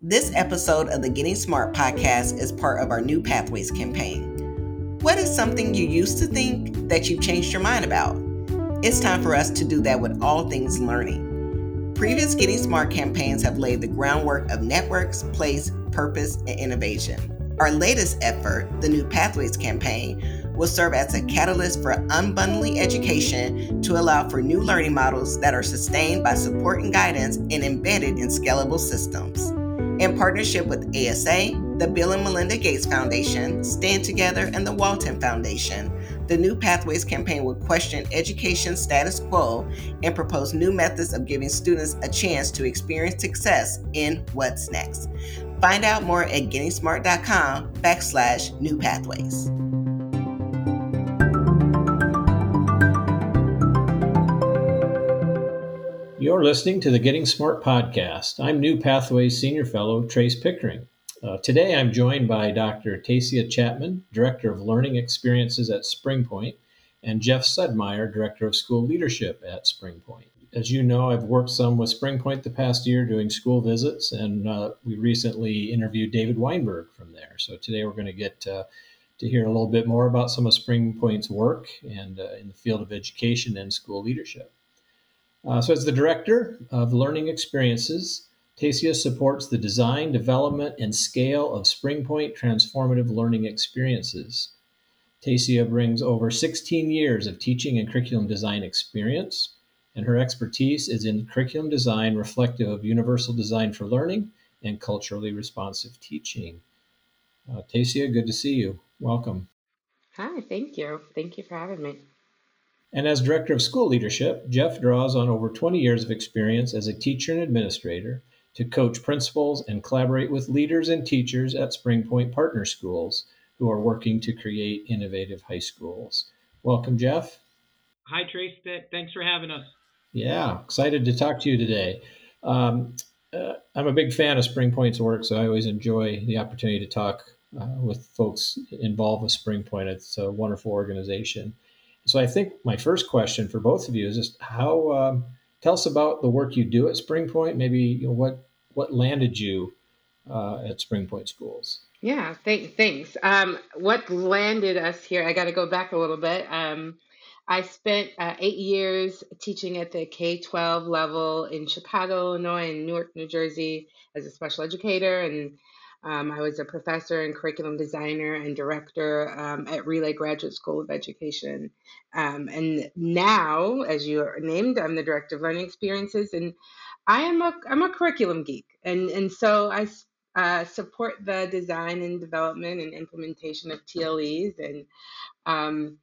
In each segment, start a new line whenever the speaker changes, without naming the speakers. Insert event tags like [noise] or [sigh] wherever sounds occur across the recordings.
This episode of the Getting Smart podcast is part of our New Pathways campaign. What is something you used to think that you've changed your mind about? It's time for us to do that with all things learning. Previous Getting Smart campaigns have laid the groundwork of networks, place, purpose, and innovation. Our latest effort, the New Pathways campaign, will serve as a catalyst for unbundling education to allow for new learning models that are sustained by support and guidance and embedded in scalable systems. In partnership with ASA, the Bill and Melinda Gates Foundation, Stand Together, and the Walton Foundation, the New Pathways campaign will question education status quo and propose new methods of giving students a chance to experience success in what's next. Find out more at gettingsmart.com backslash new pathways.
You're listening to the Getting Smart podcast. I'm New Pathways Senior Fellow Trace Pickering. Uh, today I'm joined by Dr. Tasia Chatman, Director of Learning Experiences at Springpoint, and Jeff Sudmyer, Director of School Leadership at Springpoint. As you know, I've worked some with Springpoint the past year doing school visits, and uh, we recently interviewed David Weinberg from there. So today we're going to get uh, to hear a little bit more about some of Springpoint's work and uh, in the field of education and school leadership. Uh, so, as the director of learning experiences, Tasia supports the design, development, and scale of Springpoint transformative learning experiences. Tasia brings over 16 years of teaching and curriculum design experience, and her expertise is in curriculum design reflective of universal design for learning and culturally responsive teaching. Uh, Tasia, good to see you. Welcome.
Hi, thank you. Thank you for having me.
And as Director of School Leadership, Jeff draws on over 20 years of experience as a teacher and administrator to coach principals and collaborate with leaders and teachers at Springpoint Partner Schools who are working to create innovative high schools. Welcome, Jeff.
Hi, Trace. Thanks for having us.
Yeah, excited to talk to you today. Um, uh, I'm a big fan of Springpoint's work, so I always enjoy the opportunity to talk uh, with folks involved with Springpoint. It's a wonderful organization. So I think my first question for both of you is just how um, tell us about the work you do at Springpoint. Maybe you know, what what landed you uh, at Springpoint Schools.
Yeah, th- thanks. Um, what landed us here? I got to go back a little bit. Um, I spent uh, eight years teaching at the K 12 level in Chicago, Illinois, and Newark, New Jersey as a special educator. And um, I was a professor and curriculum designer and director um, at Relay Graduate School of Education. Um, and now, as you are named, I'm the director of learning experiences, and I am a I'm a curriculum geek, and and so I uh, support the design and development and implementation of TLEs, and um,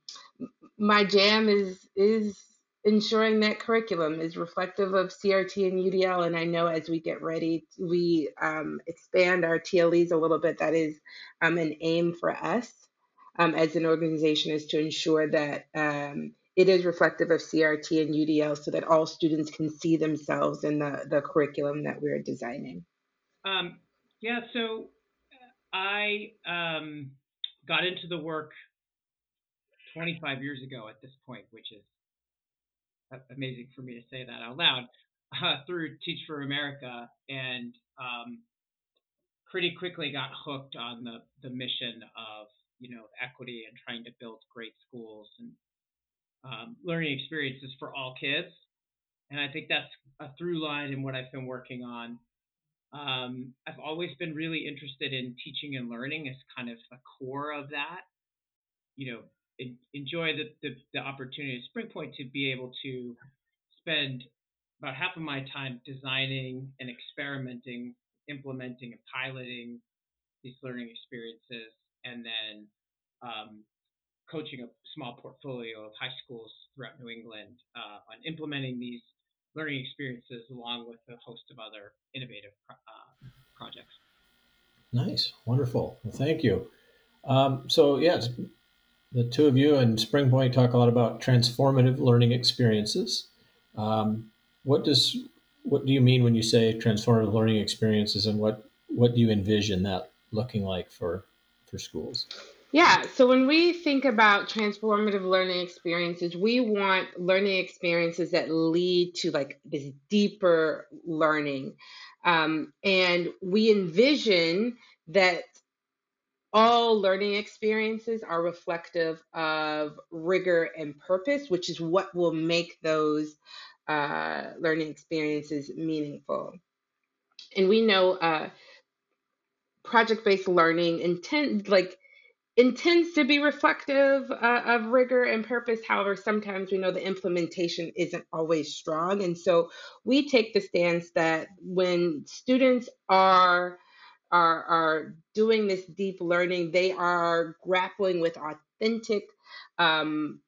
my jam is is ensuring that curriculum is reflective of CRT and UDL. And I know as we get ready, we um, expand our TLEs a little bit. That is um, an aim for us um, as an organization is to ensure that um, it is reflective of CRT and UDL so that all students can see themselves in the, the curriculum that we're designing.
Um, yeah, so I um, got into the work 25 years ago at this point, which is amazing for me to say that out loud uh, through Teach for America, and um, pretty quickly got hooked on the the mission of you know equity and trying to build great schools and um, learning experiences for all kids. And I think that's a through line in what I've been working on. Um, I've always been really interested in teaching and learning as kind of the core of that. You know, enjoy the, the, the opportunity at Springpoint to be able to spend about half of my time designing and experimenting, implementing and piloting these learning experiences, and then um, coaching a small portfolio of high schools throughout New England uh, on implementing these learning experiences along with a host of other innovative uh, projects.
Nice, wonderful. Well, thank you. Um, so, yeah, the two of you and Springpoint talk a lot about transformative learning experiences. Um, what does what do you mean when you say transformative learning experiences, and what what do you envision that looking like for for schools?
Yeah, so when we think about transformative learning experiences, we want learning experiences that lead to like this deeper learning. Um, and we envision that all learning experiences are reflective of rigor and purpose, which is what will make those uh, learning experiences meaningful. And we know uh, project-based learning intend like intends to be reflective uh, of rigor and purpose. However, sometimes we know the implementation isn't always strong, and so we take the stance that when students are are are doing this deep learning, they are grappling with authentic um,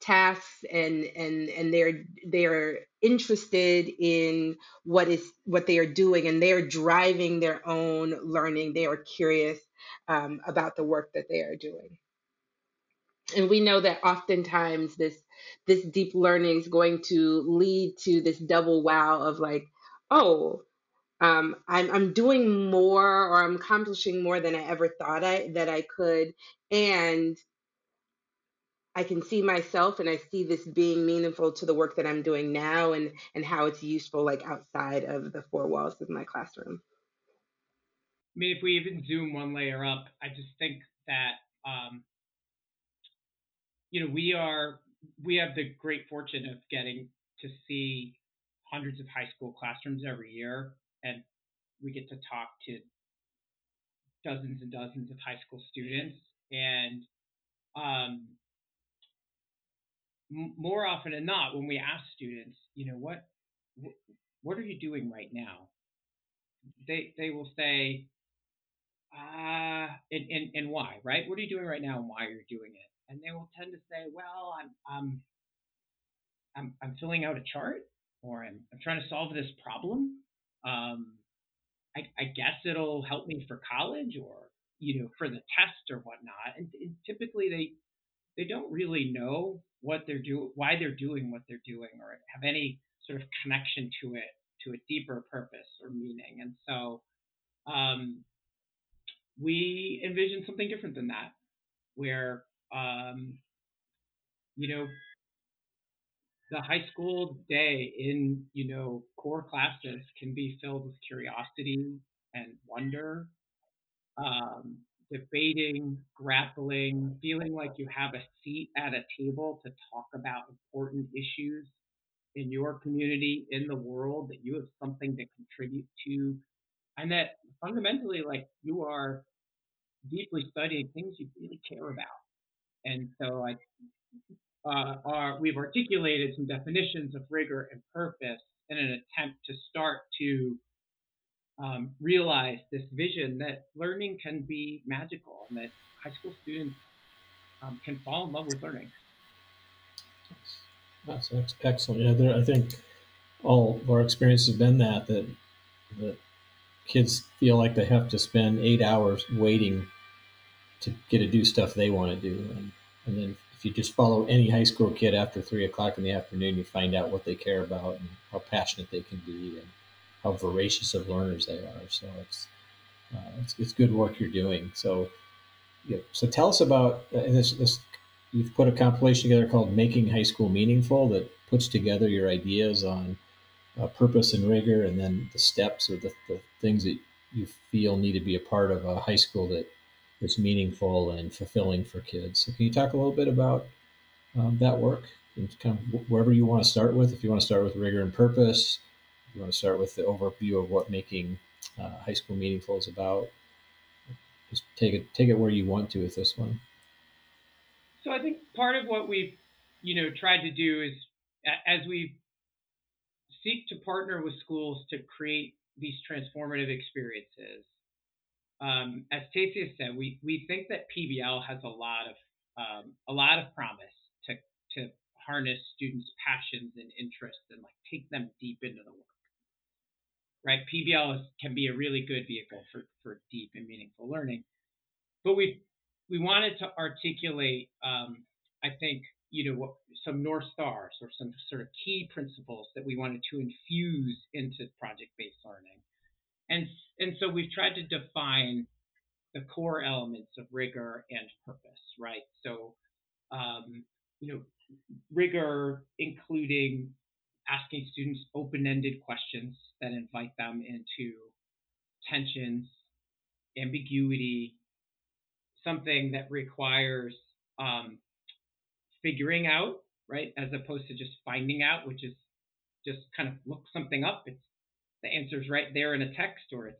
tasks and and and they're they're interested in what is what they are doing and they're driving their own learning. They are curious um, about the work that they are doing. And we know that oftentimes this this deep learning is going to lead to this double wow of like oh um, I'm, I'm doing more or I'm accomplishing more than I ever thought I that I could and I can see myself and I see this being meaningful to the work that I'm doing now and and how it's useful like outside of the four walls of my classroom.
I mean, if we even zoom one layer up, I just think that um, you know we are we have the great fortune of getting to see hundreds of high school classrooms every year, and we get to talk to dozens and dozens of high school students, and um, more often than not, when we ask students, you know, what what are you doing right now? They they will say, ah, uh, and, and and why, right? What are you doing right now, and why you're you doing it? And they will tend to say, well, I'm I'm I'm, I'm filling out a chart, or I'm I'm trying to solve this problem. Um, I, I guess it'll help me for college, or you know, for the test or whatnot. And, and typically they they don't really know what they're doing, why they're doing what they're doing, or have any sort of connection to it, to a deeper purpose or meaning. And so um, we envision something different than that, where um, you know the high school day in you know core classes can be filled with curiosity and wonder um, debating, grappling, feeling like you have a seat at a table to talk about important issues in your community, in the world, that you have something to contribute to, and that fundamentally, like you are deeply studying things you really care about. And so, like, uh, our, we've articulated some definitions of rigor and purpose in an attempt to start to um, realize this vision that learning can be magical and that high school students um, can fall in love with learning.
That's, that's excellent. Yeah, there, I think all of our experience has been that that that kids feel like they have to spend eight hours waiting to get to do stuff they want to do, and, and then if you just follow any high school kid after three o'clock in the afternoon, you find out what they care about and how passionate they can be, and how voracious of learners they are. So it's uh, it's, it's good work you're doing. So yeah, so tell us about uh, this. This you've put a compilation together called "Making High School Meaningful" that puts together your ideas on uh, purpose and rigor, and then the steps or the, the things that you feel need to be a part of a high school that is meaningful and fulfilling for kids. So can you talk a little bit about um, that work and kind of wherever you want to start with? If you want to start with rigor and purpose, you want to start with the overview of what making uh, high school meaningful is about? Just take it take it where you want to with this one.
So I think part of what we've you know tried to do is as we seek to partner with schools to create these transformative experiences. Um, as Tasia said, we, we think that PBL has a lot of um, a lot of promise to to harness students' passions and interests and like take them deep into the work right? PBL is, can be a really good vehicle for, for deep and meaningful learning. But we we wanted to articulate, um, I think, you know, some north stars or some sort of key principles that we wanted to infuse into project-based learning, and and so we've tried to define the core elements of rigor and purpose, right? So, um, you know, rigor including asking students open-ended questions that invite them into tensions, ambiguity, something that requires um, figuring out, right, as opposed to just finding out, which is just kind of look something up. It's the answer's right there in a text, or it's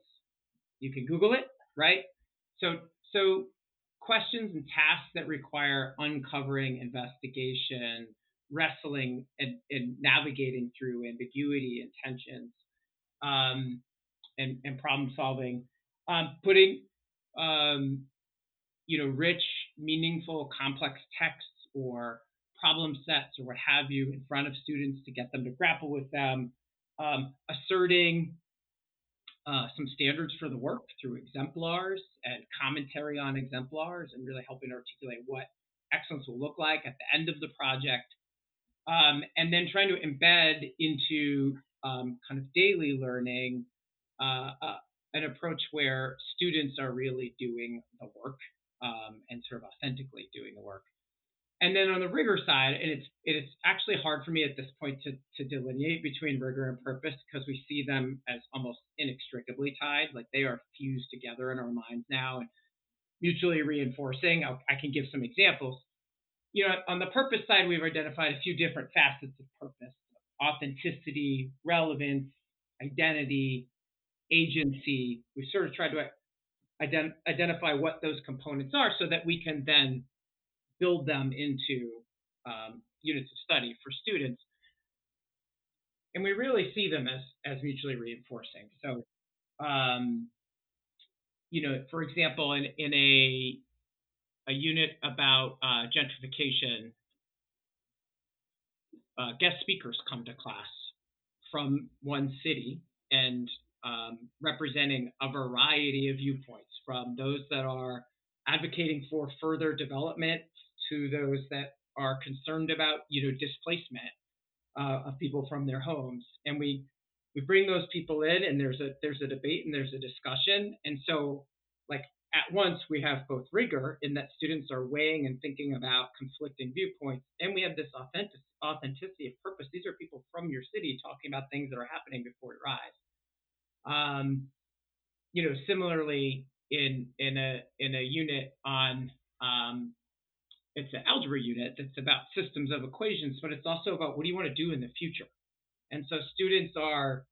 you can Google it, right? So so questions and tasks that require uncovering, investigation, wrestling, and, and navigating through ambiguity and tensions, um, and, and problem solving, um, putting um, you know rich, meaningful, complex texts or problem sets or what have you in front of students to get them to grapple with them, um, asserting uh, some standards for the work through exemplars and commentary on exemplars and really helping articulate what excellence will look like at the end of the project. Um, and then trying to embed into um, kind of daily learning uh, uh, an approach where students are really doing the work um, and sort of authentically doing the work. And then on the rigor side, and it's it's actually hard for me at this point to to delineate between rigor and purpose because we see them as almost inextricably tied, like they are fused together in our minds now and mutually reinforcing. I, I can give some examples. You know, on the purpose side, we've identified a few different facets of purpose: authenticity, relevance, identity, agency. We sort of tried to ident- identify what those components are so that we can then build them into um, units of study for students. And we really see them as, as mutually reinforcing. So, um, you know, for example, in, in a, a unit about uh, gentrification, uh, guest speakers come to class from one city and um, representing a variety of viewpoints from those that are advocating for further development to those that are concerned about you know displacement uh, of people from their homes, and we we bring those people in, and there's a there's a debate and there's a discussion, and so like at once we have both rigor in that students are weighing and thinking about conflicting viewpoints, and we have this authentic, authenticity of purpose. These are people from your city talking about things that are happening before your eyes. Um, you know, similarly in in a in a unit on um, it's an algebra unit that's about systems of equations, but it's also about what do you want to do in the future. And so students are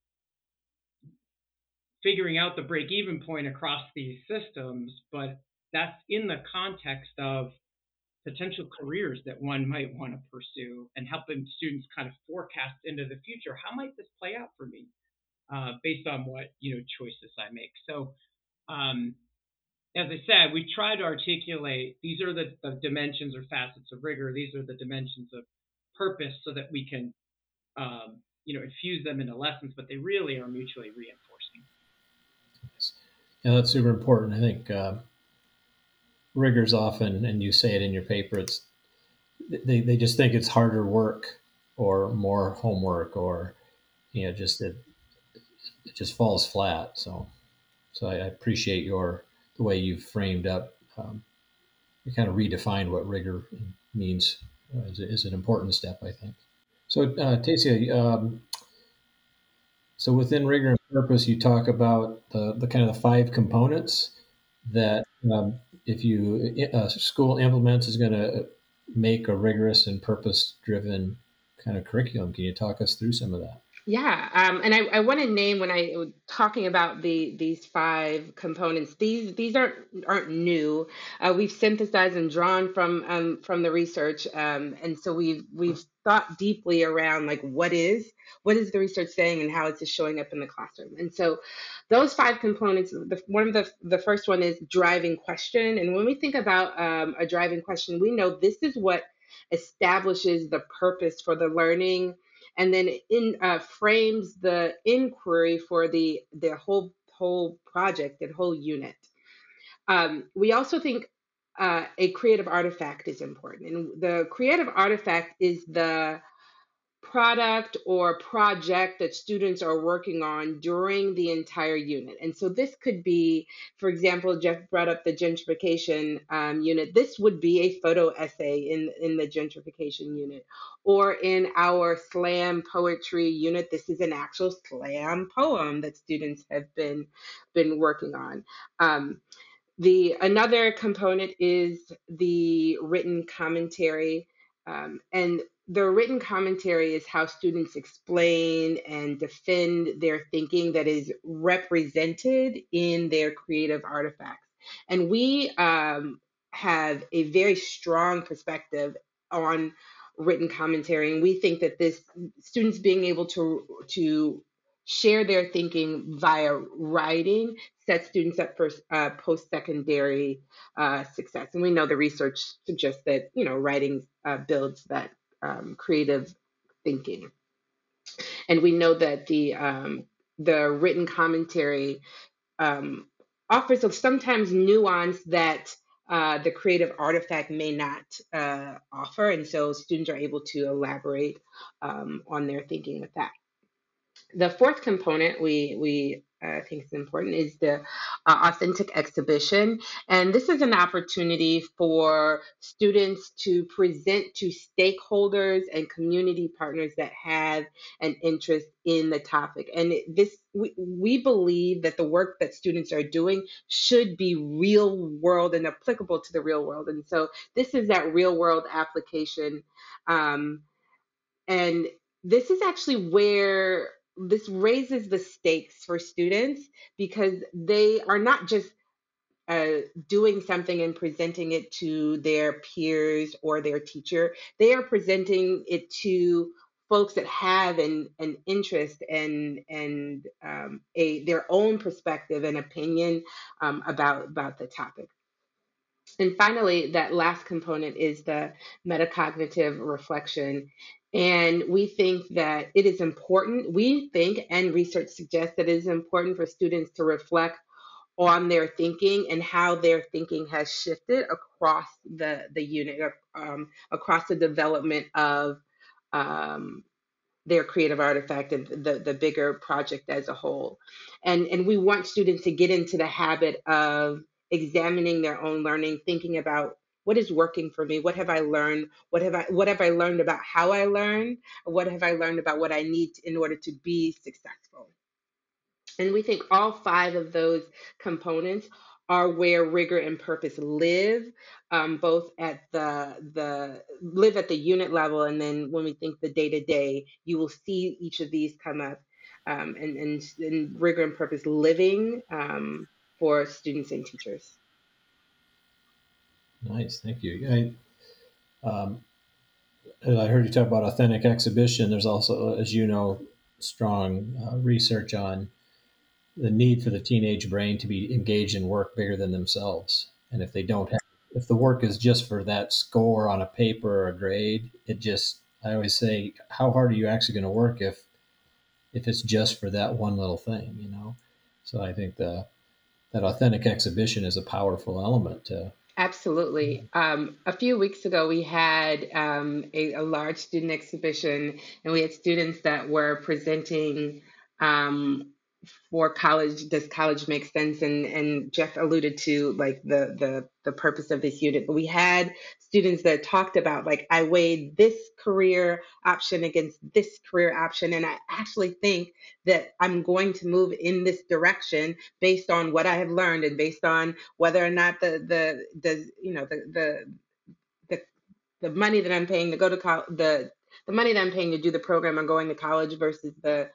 figuring out the break even point across these systems, but that's in the context of potential careers that one might want to pursue and helping students kind of forecast into the future. How might this play out for me uh, based on what you know choices I make? So um, as I said, we try to articulate these are the, the, dimensions or facets of rigor. These are the dimensions of purpose, so that we can, um, you know, infuse them into lessons. But they really are mutually reinforcing.
Yeah, that's super important. I think uh, rigor's often, and you say it in your paper, it's they, they just think it's harder work or more homework or you know just it, it just falls flat. So so I appreciate your the way you've framed up, um, you kind of redefined what rigor means uh, is, is, an important step, I think. So, uh, Tasia, um, so within rigor and purpose, you talk about the, the kind of the five components that um, if you a school implements is going to make a rigorous and purpose driven kind of curriculum. Can you talk us through some of that?
Yeah, um, and I, I want to name when I was talking about the these five components. These these aren't aren't new. Uh, we've synthesized and drawn from um, from the research, um, and so we've we've thought deeply around like what is what is the research saying and how it's showing up in the classroom. And so those five components. The, one of the the first one is driving question, and when we think about um, a driving question, we know this is what establishes the purpose for the learning and then in uh, frames the inquiry for the the whole whole project and whole unit. Um, we also think uh, a creative artifact is important, and the creative artifact is the product or project that students are working on during the entire unit. And so this could be, for example, Jeff brought up the gentrification um, unit. This would be a photo essay in, in the gentrification unit. Or in our slam poetry unit, this is an actual slam poem that students have been, been working on. Um, the another component is the written commentary. Um, and the written commentary is how students explain and defend their thinking that is represented in their creative artifacts. And we um, have a very strong perspective on written commentary, and we think that this students being able to to share their thinking via writing sets students up for uh, post-secondary uh, success. And we know the research suggests that you know writing uh, builds that um, creative thinking. And we know that the um, the written commentary um, offers a sometimes nuance that uh, the creative artifact may not uh, offer, and so students are able to elaborate um, on their thinking with that. The fourth component we we I think is important is the uh, authentic exhibition. And this is an opportunity for students to present to stakeholders and community partners that have an interest in the topic. And this, we, we believe that the work that students are doing should be real world and applicable to the real world. And so this is that real world application. Um, and this is actually where this raises the stakes for students because they are not just uh, doing something and presenting it to their peers or their teacher. They are presenting it to folks that have an, an interest and and um, a their own perspective and opinion um, about about the topic. And finally, that last component is the metacognitive reflection. And we think that it is important, we think, and research suggests that it is important for students to reflect on their thinking and how their thinking has shifted across the, the unit, um, across the development of um, their creative artifact and the, the bigger project as a whole. And, and we want students to get into the habit of examining their own learning, thinking about what is working for me, what have I learned, what have I what have I learned about how I learn, what have I learned about what I need in order to be successful. And we think all five of those components are where rigor and purpose live, um, both at the the live at the unit level, and then when we think the day to day, you will see each of these come up, um, and, and, and rigor and purpose living um, for students and teachers.
Nice, thank you. I, um, I heard you talk about authentic exhibition. There's also, as you know, strong uh, research on the need for the teenage brain to be engaged in work bigger than themselves. And if they don't have, if the work is just for that score on a paper or a grade, it just, I always say, how hard are you actually going to work if, if it's just for that one little thing, you know? So I think the, that authentic exhibition is a powerful element to
Absolutely. Um, a few weeks ago, we had um, a, a, large student exhibition, and we had students that were presenting um, for college does college make sense? And and jeff alluded to like the the the purpose of this unit but we had students that talked about like i weighed this career option against this career option and i actually think that i'm going to move in this direction based on what i have learned and based on whether or not the the the you know the the the, the money that i'm paying to go to college the the money that i'm paying to do the program i'm going to college versus the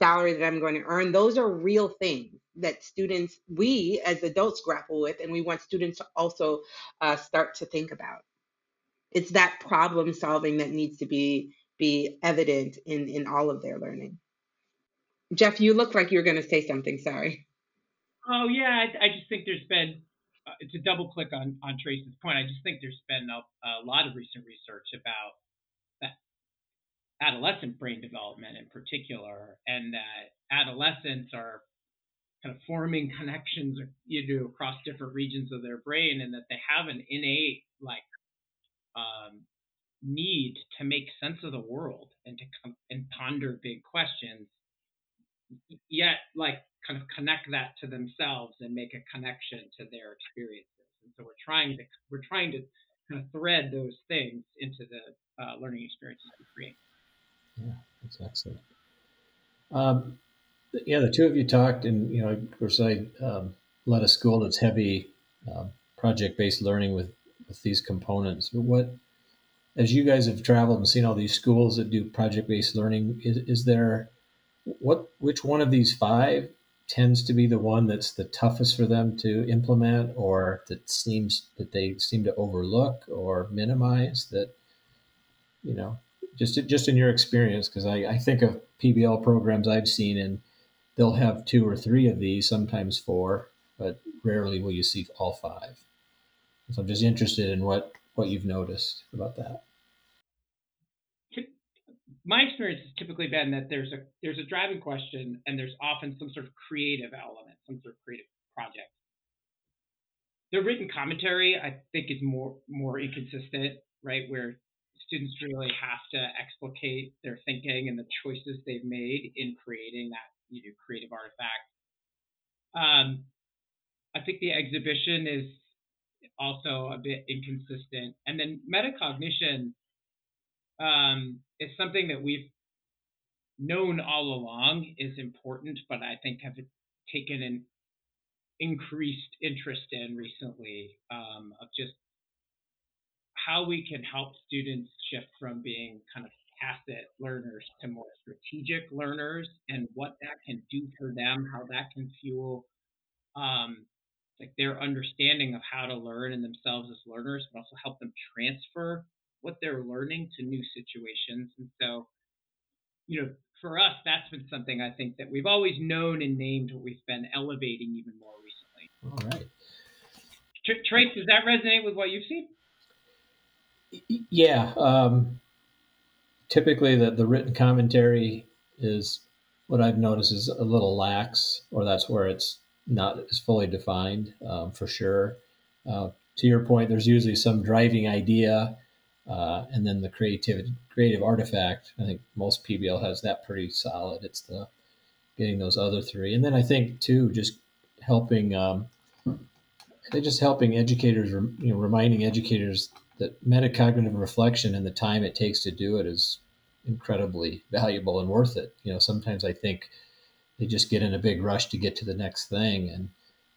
salary that I'm going to earn. Those are real things that students, we as adults grapple with, and we want students to also uh, start to think about. It's that problem solving that needs to be be evident in in all of their learning. Jeff, you look like you're going to say something. Sorry.
Oh yeah, I, I just think there's been uh, to double click on on Trace's point. I just think there's been a, a lot of recent research about adolescent brain development in particular, and that adolescents are kind of forming connections you know across different regions of their brain, and that they have an innate like um, need to make sense of the world and to come and ponder big questions yet like kind of connect that to themselves and make a connection to their experiences. And so we're trying to we're trying to kind of thread those things into the uh, learning experiences we create
yeah that's excellent. Um, yeah the two of you talked and you know of course i um, led a school that's heavy um, project-based learning with with these components but what as you guys have traveled and seen all these schools that do project-based learning is, is there what which one of these five tends to be the one that's the toughest for them to implement or that seems that they seem to overlook or minimize that you know just just in your experience because I, I think of pbl programs i've seen and they'll have two or three of these sometimes four but rarely will you see all five so i'm just interested in what what you've noticed about that
my experience has typically been that there's a there's a driving question and there's often some sort of creative element, some sort of creative project. The written commentary, I think, is more more inconsistent, right? Where students really have to explicate their thinking and the choices they've made in creating that you know, creative artifact. Um, I think the exhibition is also a bit inconsistent, and then metacognition um, is something that we've known all along is important, but I think have taken an increased interest in recently um, of just how we can help students shift from being kind of tacit learners to more strategic learners and what that can do for them, how that can fuel um, like their understanding of how to learn and themselves as learners, but also help them transfer what they're learning to new situations. And so, you know, for us, that's been something I think that we've always known and named, but we've been elevating even more recently.
All right.
Trace, does that resonate with what you've seen?
Yeah. Um, typically, the, the written commentary is what I've noticed is a little lax, or that's where it's not as fully defined um, for sure. Uh, to your point, there's usually some driving idea uh, and then the creativity, creative artifact. I think most PBL has that pretty solid. It's the getting those other three, and then I think too, just helping, um, just helping educators, you know, reminding educators that metacognitive reflection and the time it takes to do it is incredibly valuable and worth it. You know, sometimes I think they just get in a big rush to get to the next thing, and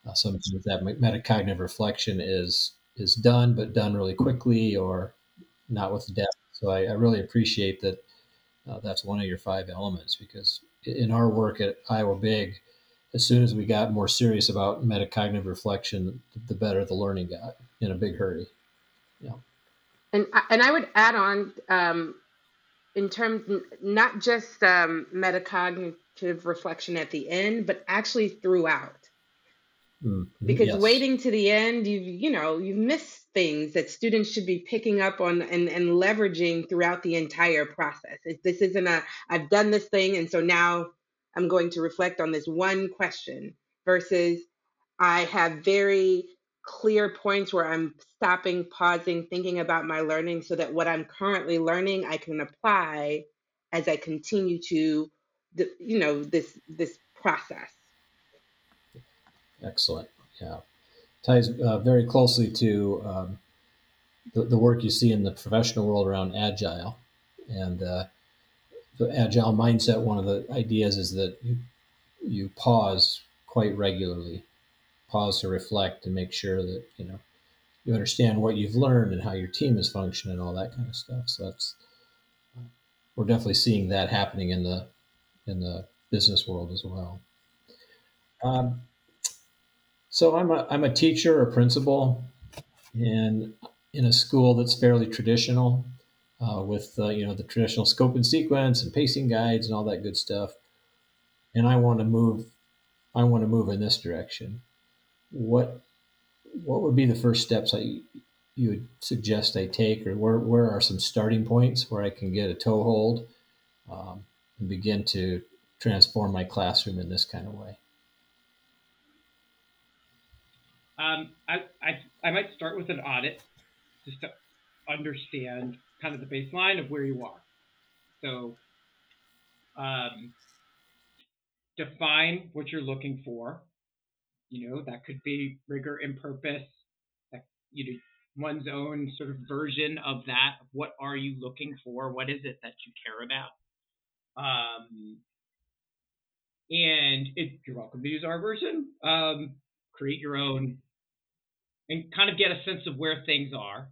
uh, sometimes that metacognitive reflection is is done, but done really quickly, or not with depth. So I, I really appreciate that uh, that's one of your five elements because in our work at Iowa Big, as soon as we got more serious about metacognitive reflection, the better the learning got in a big hurry. Yeah.
And and I would add on um, in terms not just um, metacognitive reflection at the end, but actually throughout. Mm-hmm. Because yes. waiting to the end, you you know you've missed things that students should be picking up on and, and leveraging throughout the entire process. This isn't a, I've done this thing, and so now I'm going to reflect on this one question versus I have very clear points where I'm stopping, pausing, thinking about my learning so that what I'm currently learning I can apply as I continue to, the, you know, this this process.
Excellent. Yeah ties uh, very closely to um, the, the, work you see in the professional world around agile and uh, the agile mindset. One of the ideas is that you, you pause quite regularly, pause to reflect and make sure that you know you understand what you've learned and how your team is functioning and all that kind of stuff. So that's we're definitely seeing that happening in the in the business world as well. Um, so I'm a I'm a teacher, a principal, and in a school that's fairly traditional, uh, with uh, you know the traditional scope and sequence and pacing guides and all that good stuff. And I want to move, I want to move in this direction. What what would be the first steps I you would suggest I take, or where where are some starting points where I can get a toehold um, and begin to transform my classroom in this kind of way?
Um, I, I, I might start with an audit just to understand kind of the baseline of where you are. So um, define what you're looking for. You know, that could be rigor and purpose. That you know, one's own sort of version of that. What are you looking for? What is it that you care about? Um, and it, you're welcome to use our version. Um, create your own and kind of get a sense of where things are.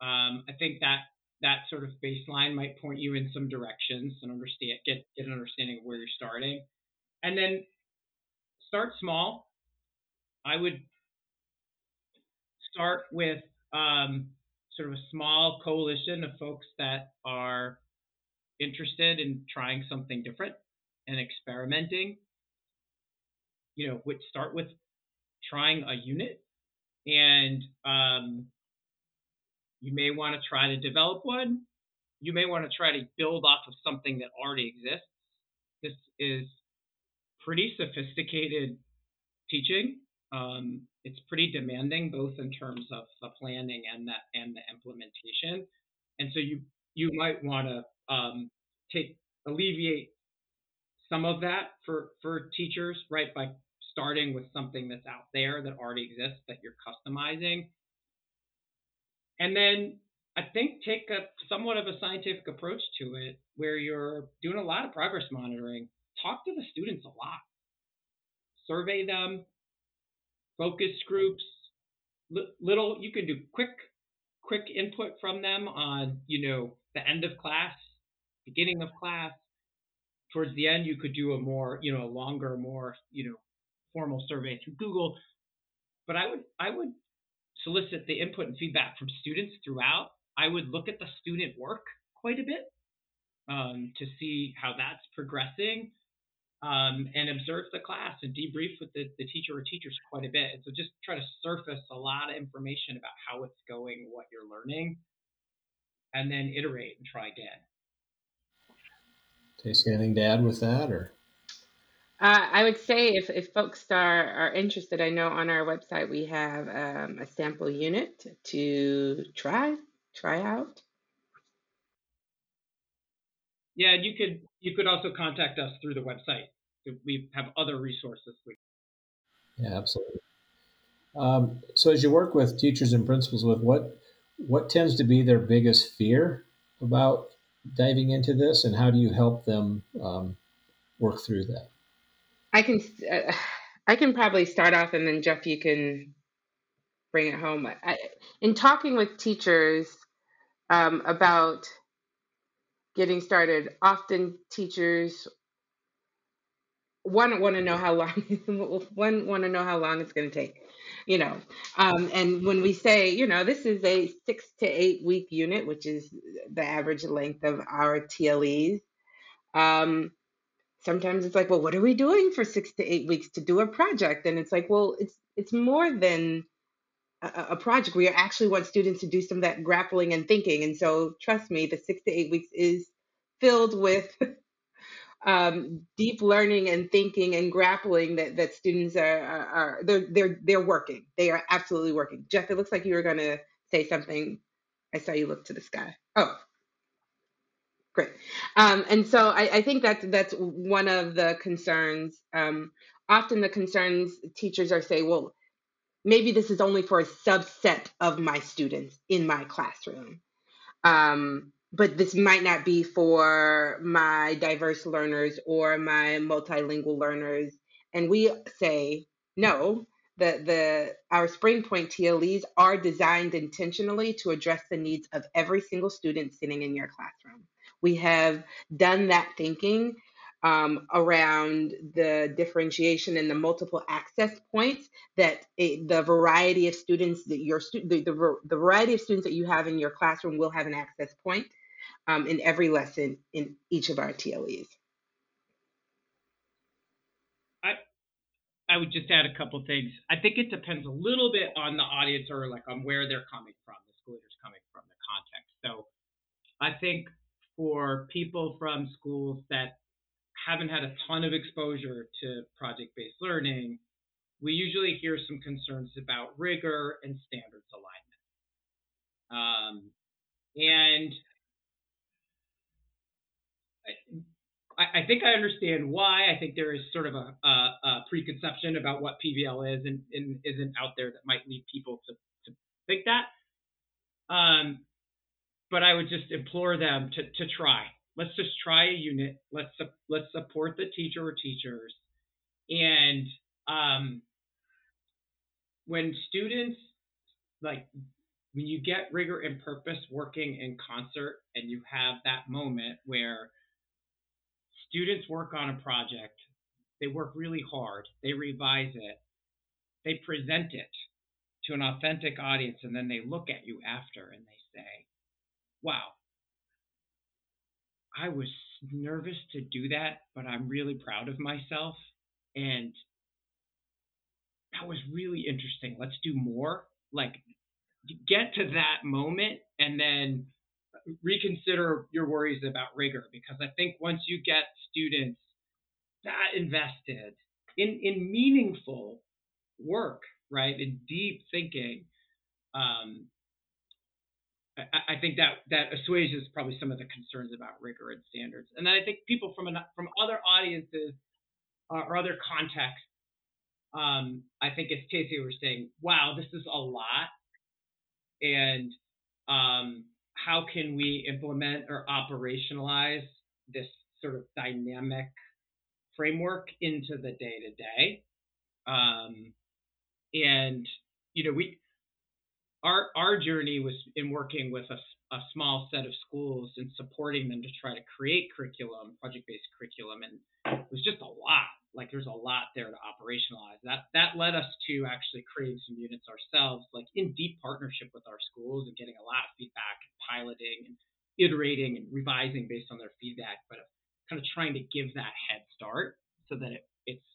Um, I think that that sort of baseline might point you in some directions and understand get get an understanding of where you're starting, and then start small. I would start with um, sort of a small coalition of folks that are interested in trying something different and experimenting. You know, would start with trying a unit and um, you may want to try to develop one. You may want to try to build off of something that already exists. This is pretty sophisticated teaching. Um, it's pretty demanding, both in terms of the planning and the and the implementation. And so you you might want to um, take alleviate some of that for for teachers, right? By starting with something that's out there that already exists that you're customizing. And then I think take a somewhat of a scientific approach to it where you're doing a lot of progress monitoring. Talk to the students a lot. Survey them, focus groups, little you can do quick quick input from them on, you know, the end of class, beginning of class. Towards the end you could do a more, you know, a longer, more, you know, formal survey through Google. But I would I would solicit the input and feedback from students throughout. I would look at the student work quite a bit um, to see how that's progressing um, and observe the class and debrief with the, the teacher or teachers quite a bit. And so just try to surface a lot of information about how it's going, what you're learning, and then iterate and try again.
Tasia, anything to add with that or?
Uh, I would say if, if folks are, are interested, I know on our website we have um, a sample unit to try try out.
Yeah, you could you could also contact us through the website. We have other resources.
Yeah, absolutely. Um, so as you work with teachers and principals, with what what tends to be their biggest fear about diving into this, and how do you help them um, work through that?
I can uh, I can probably start off, and then Jeff, you can bring it home. I, in talking with teachers um, about getting started, often teachers one want to know how long [laughs] one want to know how long it's going to take you know um, and when we say you know this is a six to eight week unit which is the average length of our tles um, sometimes it's like, well, what are we doing for six to eight weeks to do a project? And it's like, well, it's it's more than a, a project. We actually want students to do some of that grappling and thinking. And so, trust me, the six to eight weeks is filled with [laughs] um, deep learning and thinking and grappling that that students are, are, are they're they're they're working. They are absolutely working. Jeff, it looks like you were going to say something. I saw you look to the sky. Oh, Great. Um, and so I, I, think that's that's one of the concerns. Um, often the concerns teachers are say, well, maybe this is only for a subset of my students in my classroom. Um, but this might not be for my diverse learners or my multilingual learners. And we say, no, the, the our Springpoint TLEs are designed intentionally to address the needs of every single student sitting in your classroom. We have done that thinking um, around the differentiation and the multiple access points that it, the variety of students that your stu- the, the, the, variety of students that you have in your classroom will have an access point um, in every lesson in each of our TLEs.
I I would just add a couple things. I think it depends a little bit on the audience or like on where they're coming from, the school leader's coming from, the context. So I think for people from schools that haven't had a ton of exposure to project based learning, we usually hear some concerns about rigor and standards alignment. Um, And I, I think I understand why. I think there is sort of a, a, a preconception about what PBL is and, and, isn't out there that might lead people to, to think that. Um, but I would just implore them to, to try. Let's just try a unit. Let's let's support the teacher or teachers. And um, when students like when you get rigor and purpose working in concert, and you have that moment where students work on a project, they work really hard, they revise it, they present it to an authentic audience, and then they look at you after and they say, Wow, I was nervous to do that, but I'm really proud of myself. And that was really interesting. Let's do more. Like, get to that moment and then reconsider your worries about rigor because I think once you get students that invested in in meaningful work, right, in deep thinking, um, I, think that that assuages probably some of the concerns about rigor and standards. And then I think people from an, from other audiences uh, or other contexts, um, I think as Casey was saying, wow, this is a lot, and um, how can we implement or operationalize this sort of dynamic framework into the day to day. And you know, we our our journey was in working with a, a small set of schools and supporting them to try to create curriculum, project based curriculum, and it was just a lot. Like there's a lot there to operationalize. That that led us to actually creating some units ourselves, like in deep partnership with our schools and getting a lot of feedback, and piloting and iterating and revising based on their feedback, but kind of trying to give that head start so that it, it's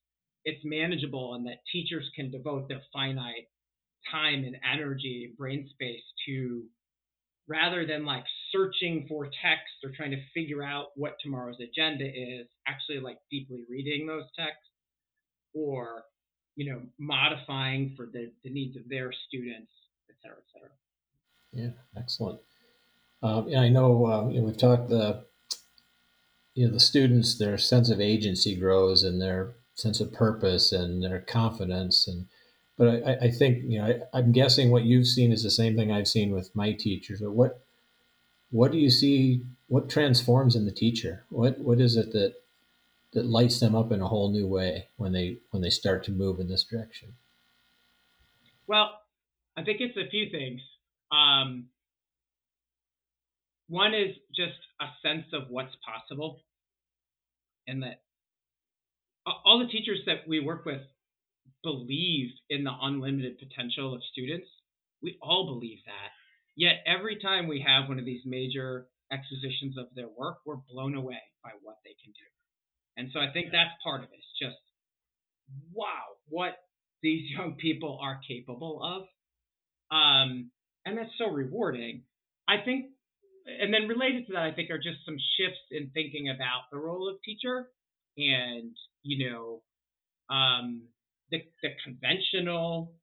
it's manageable and that teachers can devote their finite time and energy, brain space to rather than like searching for text or trying to figure out what tomorrow's agenda is, actually like deeply reading those texts or, you know, modifying for the, the needs of their students, et cetera, et cetera.
Yeah, excellent. Um, yeah, I know, uh, you know we've talked the you know the students their sense of agency grows and their sense of purpose and their confidence and but I, I think you know I, am guessing what you've seen is the same thing I've seen with my teachers. But what what do you see? What transforms in the teacher? What what is it that that lights them up in a whole new way when they when they start to move in this direction?
Well, I think it's a few things. Um, one is just a sense of what's possible, and that all the teachers that we work with believe in the unlimited potential of students. We all believe that. Yet every time we have one of these major expositions of their work, we're blown away by what they can do. And so I think that's part of it. Just, wow, what these [laughs] young people are capable of. Um, and that's so rewarding. I think, and then related to that, I think are just some shifts in thinking about the role of teacher and, you know, um, the, the conventional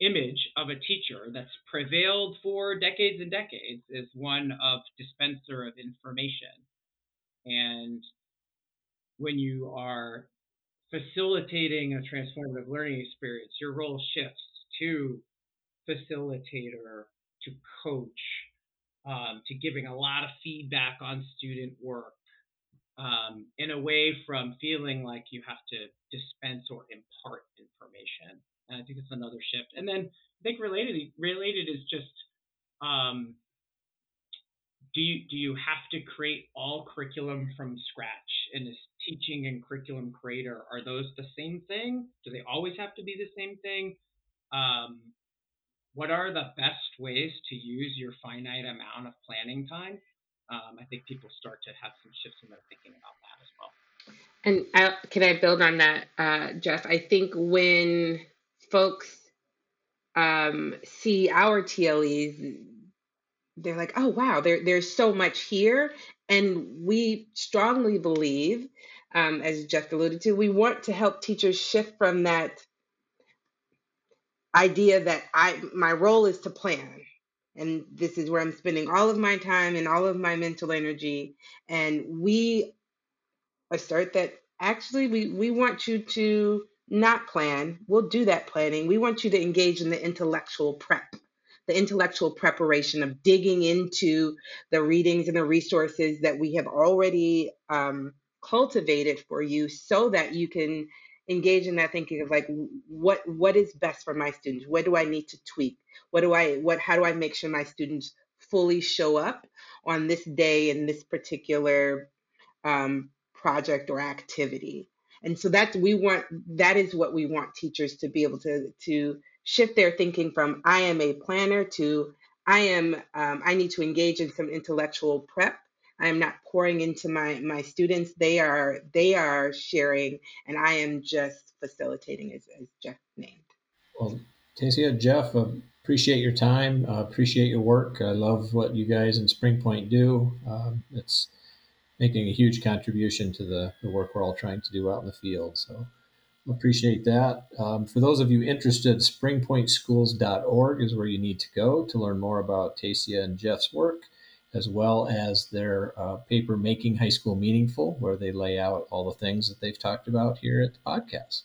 image of a teacher that's prevailed for decades and decades is one of dispenser of information. And when you are facilitating a transformative learning experience, your role shifts to facilitator, to coach, um, to giving a lot of feedback on student work, um, and away from feeling like you have to dispense or impart information. And I think it's another shift. And then I think related related is just um, do you do you have to create all curriculum from scratch? And is teaching and curriculum creator are those the same thing? Do they always have to be the same thing? Um, what are the best ways to use your finite amount of planning time um, I think people start to have some shifts in their thinking about that as well.
And I, can I build on that, uh, Jeff? I think when folks um, see our TLEs, they're like, "Oh wow, there, there's so much here," and we strongly believe, um, as Jeff alluded to, we want to help teachers shift from that idea that I my role is to plan and this is where I'm spending all of my time and all of my mental energy. And we assert that actually we, we want you to not plan. We'll do that planning. We want you to engage in the intellectual prep, the intellectual preparation of digging into the readings and the resources that we have already um, cultivated for you so that you can engage in that thinking of like what what is best for my students? What do i need to tweak? What do i what how do i make sure my students fully show up on this day in this particular um, project or activity? And so that's we want that is what we want teachers to be able to to shift their thinking from i am a planner to i am um, i need to engage in some intellectual prep I am not pouring into my my students. They are they are sharing, and I am just facilitating, as, as Jeff named.
Well, Tasia, Jeff, uh, appreciate your time. Uh, appreciate your work. I love what you guys in Springpoint do. Um, it's making a huge contribution to the, the work we're all trying to do out in the field. So appreciate that. Um, for those of you interested, springpointschools.org is where you need to go to learn more about Tasia and Jeff's work as well as their uh, paper Making High School Meaningful, where they lay out all the things that they've talked about here at the podcast.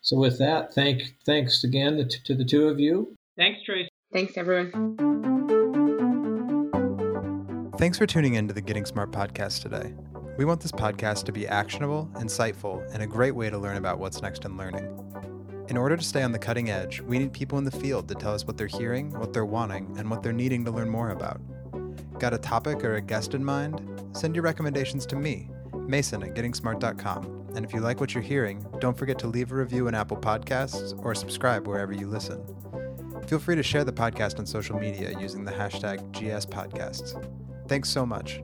So, with that, thank thanks again to, to the two of you.
Thanks, Trace.
Thanks, everyone.
Thanks for tuning in to the Getting Smart podcast today. We want this podcast to be actionable, insightful, and a great way to learn about what's next in learning. In order to stay on the cutting edge, we need people in the field to tell us what they're hearing, what they're wanting, and what they're needing to learn more about. Got a topic or a guest in mind? Send your recommendations to me, Mason at gettingsmart.com. And if you like what you're hearing, don't forget to leave a review in Apple Podcasts or subscribe wherever you listen. Feel free to share the podcast on social media using the hashtag GSPodcasts. Thanks so much.